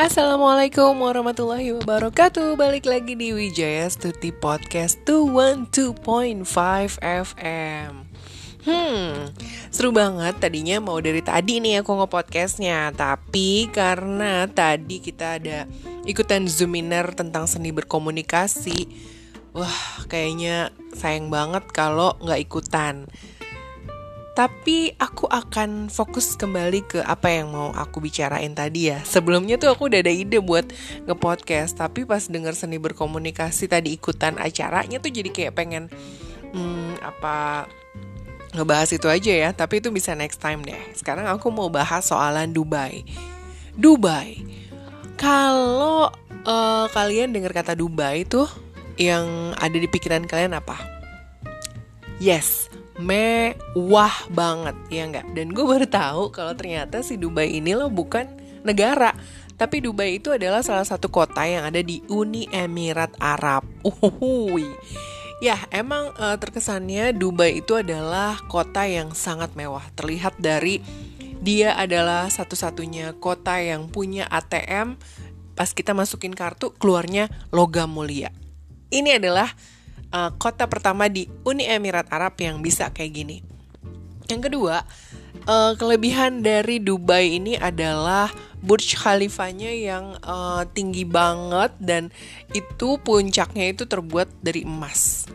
Assalamualaikum warahmatullahi wabarakatuh. Balik lagi di Wijaya Stuti Podcast 212.5 FM Hmm, seru banget. Tadinya mau dari tadi nih aku nge-podcastnya. Tapi karena tadi kita ada ikutan Zoominer tentang seni berkomunikasi Wah, kayaknya sayang banget kalau nggak ikutan tapi aku akan fokus kembali ke apa yang mau aku bicarain tadi ya. Sebelumnya tuh aku udah ada ide buat nge-podcast, tapi pas denger seni berkomunikasi tadi ikutan acaranya tuh jadi kayak pengen hmm, apa ngebahas itu aja ya, tapi itu bisa next time deh. Sekarang aku mau bahas soalan Dubai. Dubai. Kalau uh, kalian dengar kata Dubai tuh yang ada di pikiran kalian apa? Yes, mewah banget ya enggak dan gue baru tahu kalau ternyata si Dubai ini loh bukan negara tapi Dubai itu adalah salah satu kota yang ada di Uni Emirat Arab. Uhuhui. Ya emang uh, terkesannya Dubai itu adalah kota yang sangat mewah. Terlihat dari dia adalah satu-satunya kota yang punya ATM pas kita masukin kartu keluarnya logam mulia. Ini adalah uh, kota pertama di Uni Emirat Arab yang bisa kayak gini. Yang kedua, uh, kelebihan dari Dubai ini adalah Burj Khalifanya yang uh, tinggi banget dan itu puncaknya itu terbuat dari emas.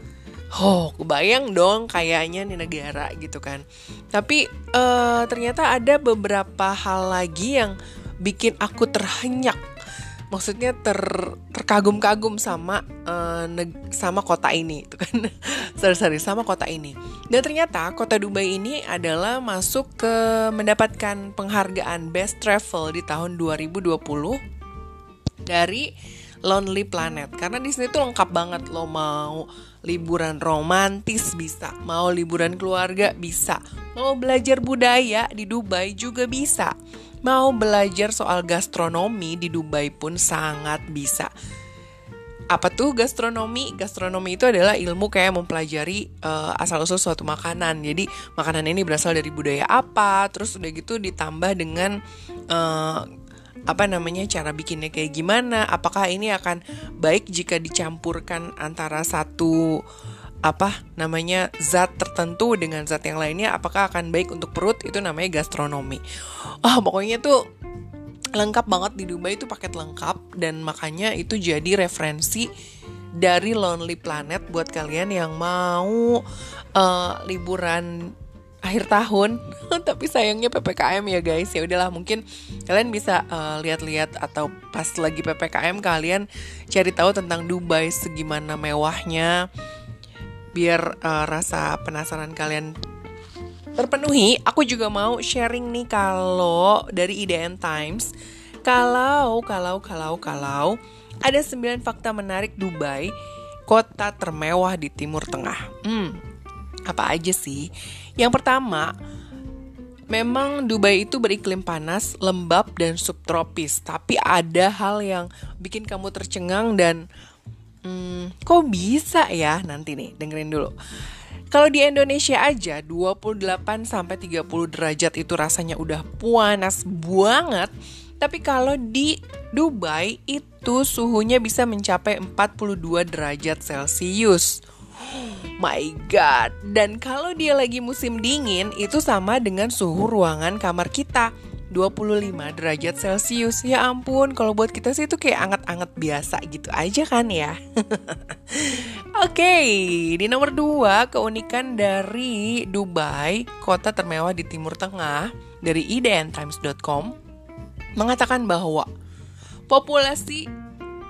Oh, kebayang dong kayaknya nih negara gitu kan. Tapi uh, ternyata ada beberapa hal lagi yang bikin aku terhenyak maksudnya ter terkagum-kagum sama uh, sama kota ini itu kan. Sorry sorry sama kota ini. Dan ternyata kota Dubai ini adalah masuk ke mendapatkan penghargaan best travel di tahun 2020 dari Lonely Planet. Karena di sini tuh lengkap banget lo mau liburan romantis bisa mau liburan keluarga bisa mau belajar budaya di Dubai juga bisa Mau belajar soal gastronomi di Dubai pun sangat bisa. Apa tuh gastronomi? Gastronomi itu adalah ilmu kayak mempelajari uh, asal-usul suatu makanan. Jadi makanan ini berasal dari budaya apa, terus udah gitu ditambah dengan uh, apa namanya cara bikinnya kayak gimana? Apakah ini akan baik jika dicampurkan antara satu apa namanya zat tertentu dengan zat yang lainnya apakah akan baik untuk perut? Itu namanya gastronomi. Ah oh, pokoknya tuh lengkap banget di Dubai itu paket lengkap dan makanya itu jadi referensi dari Lonely Planet buat kalian yang mau uh, liburan akhir tahun. Tapi sayangnya ppkm ya guys. Ya udahlah mungkin kalian bisa uh, lihat-lihat atau pas lagi ppkm kalian cari tahu tentang Dubai segimana mewahnya biar uh, rasa penasaran kalian terpenuhi, aku juga mau sharing nih kalau dari IDN Times, kalau kalau kalau kalau ada 9 fakta menarik Dubai, kota termewah di Timur Tengah. Hmm, apa aja sih? Yang pertama, Memang Dubai itu beriklim panas, lembab, dan subtropis. Tapi ada hal yang bikin kamu tercengang dan Hmm, kok bisa ya? Nanti nih, dengerin dulu. Kalau di Indonesia aja 28 sampai 30 derajat itu rasanya udah panas banget. Tapi kalau di Dubai itu suhunya bisa mencapai 42 derajat Celcius. My god. Dan kalau dia lagi musim dingin itu sama dengan suhu ruangan kamar kita. 25 derajat Celcius. Ya ampun, kalau buat kita sih itu kayak anget-anget biasa gitu aja kan ya. Oke, okay, di nomor 2 keunikan dari Dubai, kota termewah di Timur Tengah dari idntimes.com mengatakan bahwa populasi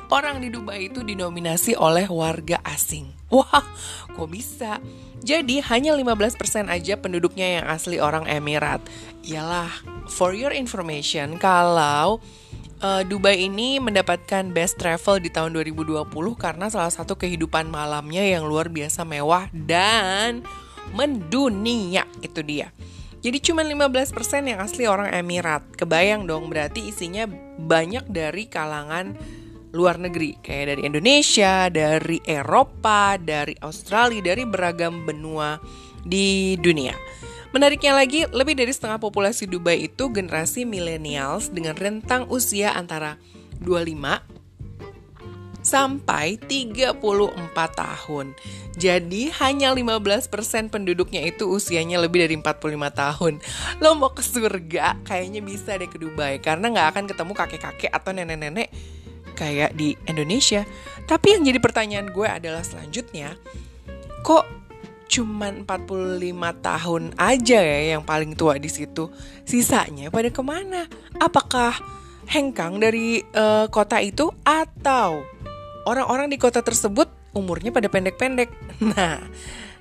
orang di Dubai itu dinominasi oleh warga asing. Wah, kok bisa? Jadi hanya 15% aja penduduknya yang asli orang Emirat. Iyalah, for your information, kalau uh, Dubai ini mendapatkan best travel di tahun 2020 karena salah satu kehidupan malamnya yang luar biasa mewah dan mendunia itu dia. Jadi cuma 15% yang asli orang Emirat. Kebayang dong berarti isinya banyak dari kalangan luar negeri kayak dari Indonesia, dari Eropa, dari Australia, dari beragam benua di dunia. Menariknya lagi, lebih dari setengah populasi Dubai itu generasi millennials dengan rentang usia antara sampai 34 tahun. Jadi hanya 15% penduduknya itu usianya lebih dari 45 tahun. Lo mau ke surga kayaknya bisa deh ke Dubai karena nggak akan ketemu kakek-kakek atau nenek-nenek kayak di Indonesia. Tapi yang jadi pertanyaan gue adalah selanjutnya, kok cuman 45 tahun aja ya yang paling tua di situ. Sisanya pada ke mana? Apakah hengkang dari uh, kota itu atau orang-orang di kota tersebut umurnya pada pendek-pendek. Nah,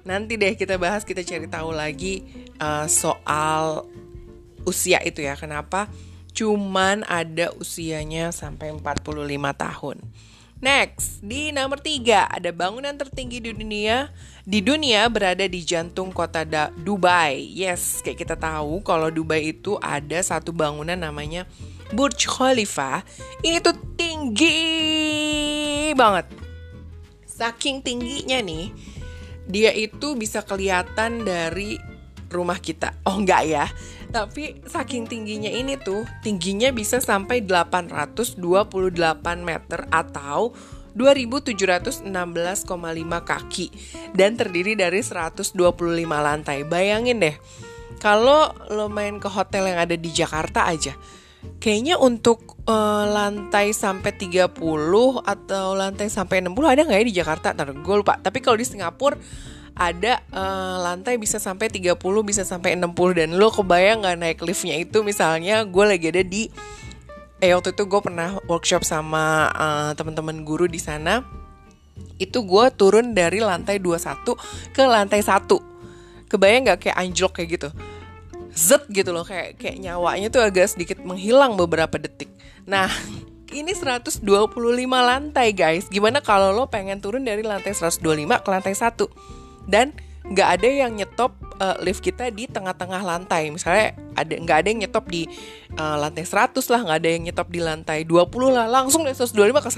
nanti deh kita bahas, kita cari tahu lagi uh, soal usia itu ya. Kenapa cuman ada usianya sampai 45 tahun. Next, di nomor tiga ada bangunan tertinggi di dunia. Di dunia berada di jantung kota da Dubai. Yes, kayak kita tahu kalau Dubai itu ada satu bangunan namanya Burj Khalifa. Ini tuh tinggi banget. Saking tingginya nih, dia itu bisa kelihatan dari rumah kita. Oh enggak ya. Tapi saking tingginya ini tuh, tingginya bisa sampai 828 meter atau 2716,5 kaki dan terdiri dari 125 lantai. Bayangin deh, kalau lo main ke hotel yang ada di Jakarta aja, kayaknya untuk uh, lantai sampai 30 atau lantai sampai 60 ada nggak ya di Jakarta? Ntar gue lupa. Tapi kalau di Singapura ada uh, lantai bisa sampai 30 bisa sampai 60 dan lo kebayang nggak naik liftnya itu? Misalnya gue lagi ada di eh waktu itu gue pernah workshop sama uh, teman-teman guru di sana. Itu gue turun dari lantai 21 ke lantai 1 kebayang nggak kayak anjlok kayak gitu? Zet gitu loh kayak kayak nyawanya tuh agak sedikit menghilang beberapa detik. Nah, ini 125 lantai guys. Gimana kalau lo pengen turun dari lantai 125 ke lantai 1 dan nggak ada yang nyetop uh, lift kita di tengah-tengah lantai. Misalnya ada nggak ada yang nyetop di uh, lantai 100 lah, nggak ada yang nyetop di lantai 20 lah, langsung dari 125 ke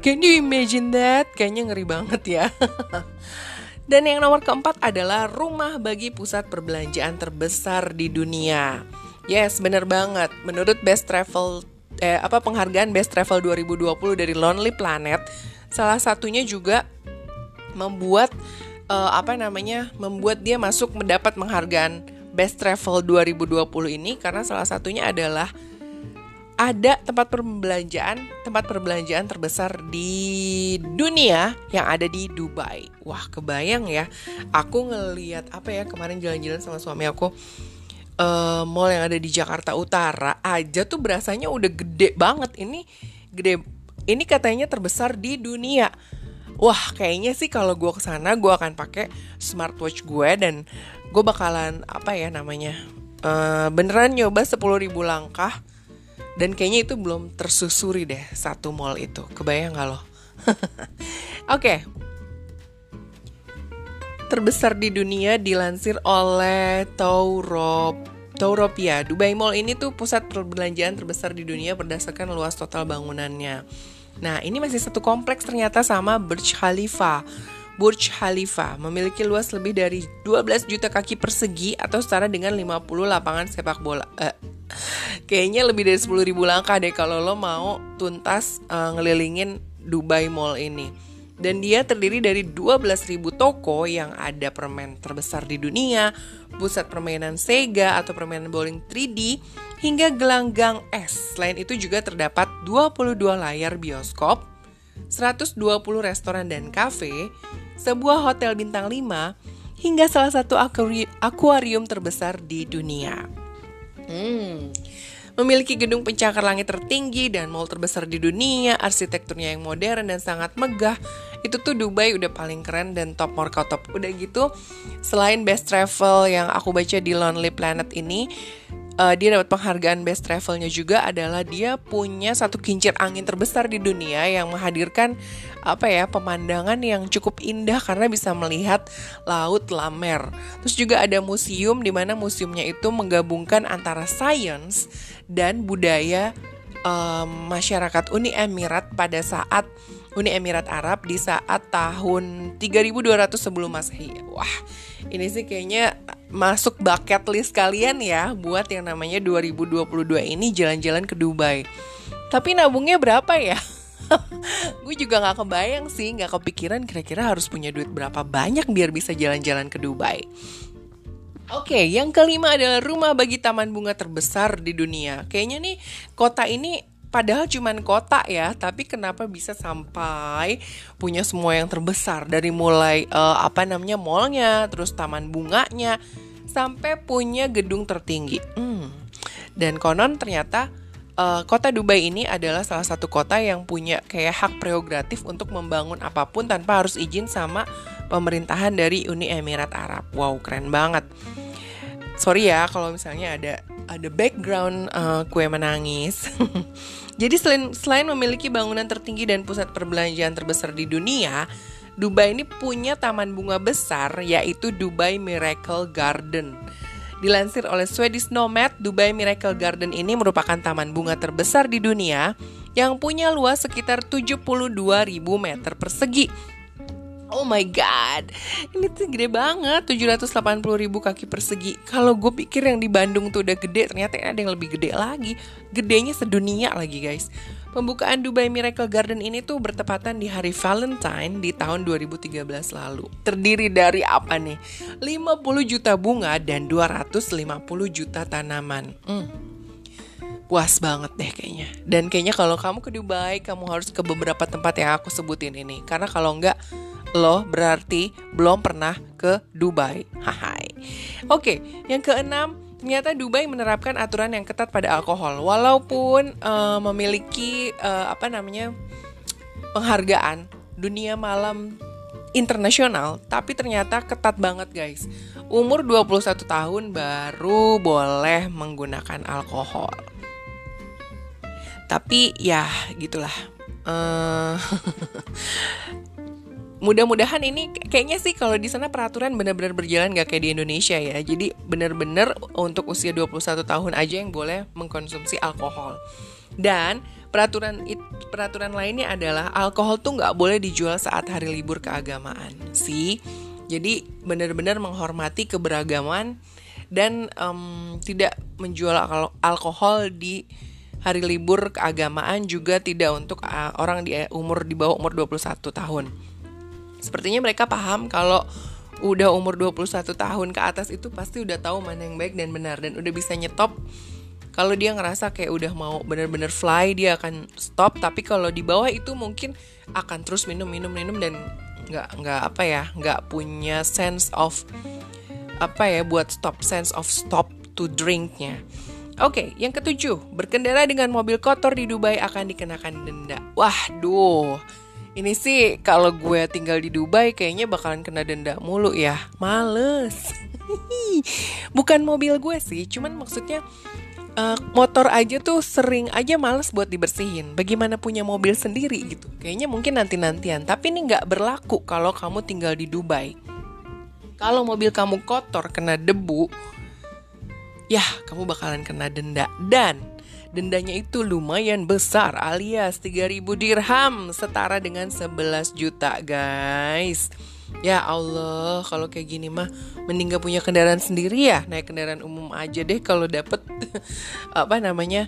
1. Can you imagine that? Kayaknya ngeri banget ya. Dan yang nomor keempat adalah rumah bagi pusat perbelanjaan terbesar di dunia. Yes, bener banget. Menurut Best Travel eh, apa penghargaan Best Travel 2020 dari Lonely Planet, salah satunya juga membuat uh, apa namanya? membuat dia masuk mendapat penghargaan Best Travel 2020 ini karena salah satunya adalah ada tempat perbelanjaan, tempat perbelanjaan terbesar di dunia yang ada di Dubai. Wah, kebayang ya. Aku ngeliat apa ya kemarin jalan-jalan sama suami aku uh, mall yang ada di Jakarta Utara aja tuh berasanya udah gede banget. Ini gede. Ini katanya terbesar di dunia. Wah, kayaknya sih kalau gue ke sana gue akan pakai smartwatch gue dan gue bakalan apa ya namanya uh, beneran nyoba 10.000 langkah dan kayaknya itu belum tersusuri deh satu mall itu. Kebayang gak lo? Oke. Terbesar di dunia dilansir oleh Taurop Tauropia. Dubai Mall ini tuh pusat perbelanjaan terbesar di dunia berdasarkan luas total bangunannya. Nah, ini masih satu kompleks ternyata sama Burj Khalifa. Burj Khalifa memiliki luas lebih dari 12 juta kaki persegi atau setara dengan 50 lapangan sepak bola. Eh, Kayaknya lebih dari 10 ribu langkah deh kalau lo mau tuntas uh, ngelilingin Dubai Mall ini. Dan dia terdiri dari 12.000 toko yang ada permen terbesar di dunia, pusat permainan Sega atau permainan bowling 3D, hingga gelanggang es. Selain itu juga terdapat 22 layar bioskop, 120 restoran dan kafe, sebuah hotel bintang 5, hingga salah satu akuarium terbesar di dunia. Hmm. Memiliki gedung pencakar langit tertinggi dan mall terbesar di dunia, arsitekturnya yang modern dan sangat megah. Itu tuh Dubai udah paling keren dan top marka top. Udah gitu, selain best travel yang aku baca di Lonely Planet ini, uh, dia dapat penghargaan best travelnya juga adalah dia punya satu kincir angin terbesar di dunia yang menghadirkan apa ya pemandangan yang cukup indah karena bisa melihat laut Lamer. Terus juga ada museum di mana museumnya itu menggabungkan antara sains dan budaya um, masyarakat Uni Emirat pada saat Uni Emirat Arab di saat tahun 3200 sebelum Masehi. Wah, ini sih kayaknya masuk bucket list kalian ya buat yang namanya 2022 ini jalan-jalan ke Dubai. Tapi nabungnya berapa ya? gue juga gak kebayang sih, gak kepikiran kira-kira harus punya duit berapa banyak biar bisa jalan-jalan ke Dubai. Oke, okay, yang kelima adalah rumah bagi taman bunga terbesar di dunia. Kayaknya nih kota ini padahal cuman kota ya, tapi kenapa bisa sampai punya semua yang terbesar dari mulai uh, apa namanya mallnya, terus taman bunganya, sampai punya gedung tertinggi. Hmm. Dan konon ternyata uh, kota Dubai ini adalah salah satu kota yang punya kayak hak prerogatif untuk membangun apa pun tanpa harus izin sama pemerintahan dari Uni Emirat Arab. Wow, keren banget. Sorry ya kalau misalnya ada ada background uh, kue menangis. Jadi selain selain memiliki bangunan tertinggi dan pusat perbelanjaan terbesar di dunia, Dubai ini punya taman bunga besar yaitu Dubai Miracle Garden. Dilansir oleh Swedish Nomad, Dubai Miracle Garden ini merupakan taman bunga terbesar di dunia yang punya luas sekitar 72.000 meter persegi Oh my god, ini tuh gede banget, 780 ribu kaki persegi. Kalau gue pikir yang di Bandung tuh udah gede, ternyata ada yang lebih gede lagi. Gedenya sedunia lagi guys. Pembukaan Dubai Miracle Garden ini tuh bertepatan di hari Valentine di tahun 2013 lalu. Terdiri dari apa nih? 50 juta bunga dan 250 juta tanaman. Hmm, puas banget deh kayaknya. Dan kayaknya kalau kamu ke Dubai, kamu harus ke beberapa tempat yang aku sebutin ini. Karena kalau enggak, lo berarti belum pernah ke Dubai. Hai. Oke, yang keenam, ternyata Dubai menerapkan aturan yang ketat pada alkohol. Walaupun uh, memiliki uh, apa namanya penghargaan dunia malam internasional, tapi ternyata ketat banget guys. Umur 21 tahun baru boleh menggunakan alkohol. Tapi ya gitulah. Uh, mudah-mudahan ini kayaknya sih kalau di sana peraturan benar-benar berjalan gak kayak di Indonesia ya. Jadi benar-benar untuk usia 21 tahun aja yang boleh mengkonsumsi alkohol. Dan peraturan peraturan lainnya adalah alkohol tuh nggak boleh dijual saat hari libur keagamaan. Sih. Jadi benar-benar menghormati keberagaman dan um, tidak menjual alkohol di hari libur keagamaan juga tidak untuk uh, orang di umur di bawah umur 21 tahun. Sepertinya mereka paham kalau udah umur 21 tahun ke atas itu pasti udah tahu mana yang baik dan benar dan udah bisa nyetop. Kalau dia ngerasa kayak udah mau bener-bener fly dia akan stop. Tapi kalau di bawah itu mungkin akan terus minum minum minum dan nggak nggak apa ya nggak punya sense of apa ya buat stop sense of stop to drinknya. Oke, okay, yang ketujuh, berkendara dengan mobil kotor di Dubai akan dikenakan denda. Wah, duh, ini sih kalau gue tinggal di Dubai kayaknya bakalan kena denda mulu ya. Males. Bukan mobil gue sih, cuman maksudnya uh, motor aja tuh sering aja males buat dibersihin. Bagaimana punya mobil sendiri gitu. Kayaknya mungkin nanti-nantian. Tapi ini nggak berlaku kalau kamu tinggal di Dubai. Kalau mobil kamu kotor kena debu, ya kamu bakalan kena denda. Dan Dendanya itu lumayan besar alias 3000 dirham setara dengan 11 juta guys. Ya Allah, kalau kayak gini mah mending gak punya kendaraan sendiri ya, naik kendaraan umum aja deh kalau dapet apa namanya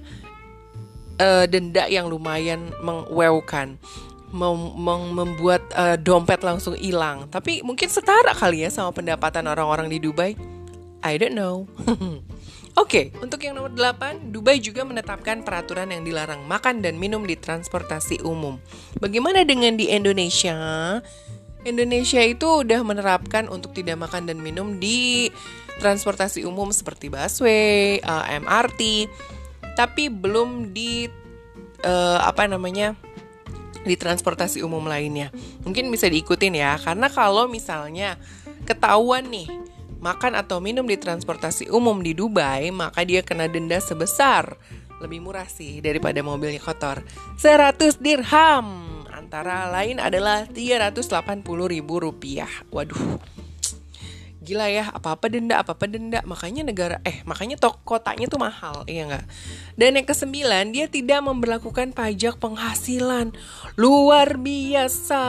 uh, denda yang lumayan mengwewkan. Mem mem membuat uh, dompet langsung hilang. Tapi mungkin setara kali ya sama pendapatan orang-orang di Dubai. I don't know. Oke, okay, untuk yang nomor 8, Dubai juga menetapkan peraturan yang dilarang makan dan minum di transportasi umum. Bagaimana dengan di Indonesia? Indonesia itu udah menerapkan untuk tidak makan dan minum di transportasi umum seperti busway, uh, eh, MRT, tapi belum di uh, apa namanya? di transportasi umum lainnya. Mungkin bisa diikutin ya, karena kalau misalnya ketahuan nih makan atau minum di transportasi umum di Dubai, maka dia kena denda sebesar lebih murah sih daripada mobilnya kotor. 100 dirham. Antara lain adalah 380 ribu rupiah. Waduh, gila ya apa apa denda apa apa denda makanya negara eh makanya tok kotanya tuh mahal iya nggak dan yang kesembilan dia tidak memperlakukan pajak penghasilan luar biasa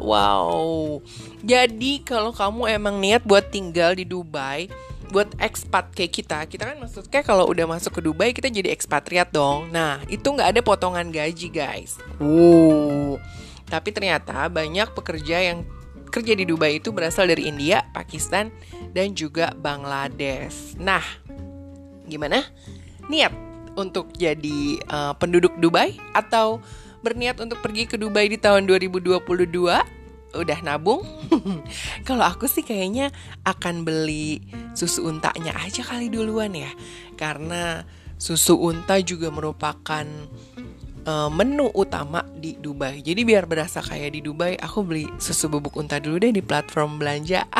wow jadi kalau kamu emang niat buat tinggal di Dubai buat expat kayak kita, kita kan maksudnya kalau udah masuk ke Dubai kita jadi ekspatriat dong. Nah, itu nggak ada potongan gaji guys. Wow. Tapi ternyata banyak pekerja yang kerja di Dubai itu berasal dari India, Pakistan, dan juga Bangladesh. Nah, gimana? Niat untuk jadi uh, penduduk Dubai atau berniat untuk pergi ke Dubai di tahun 2022? Udah nabung? Kalau aku sih kayaknya akan beli susu untanya aja kali duluan ya. Karena susu unta juga merupakan uh, menu utama di Dubai. Jadi biar berasa kayak di Dubai, aku beli susu bubuk unta dulu deh di platform belanja.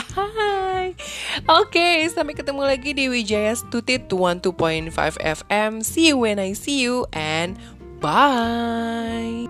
Oke, okay, sampai ketemu lagi di Wijaya Stutit 12.5 FM. See you when I see you and bye.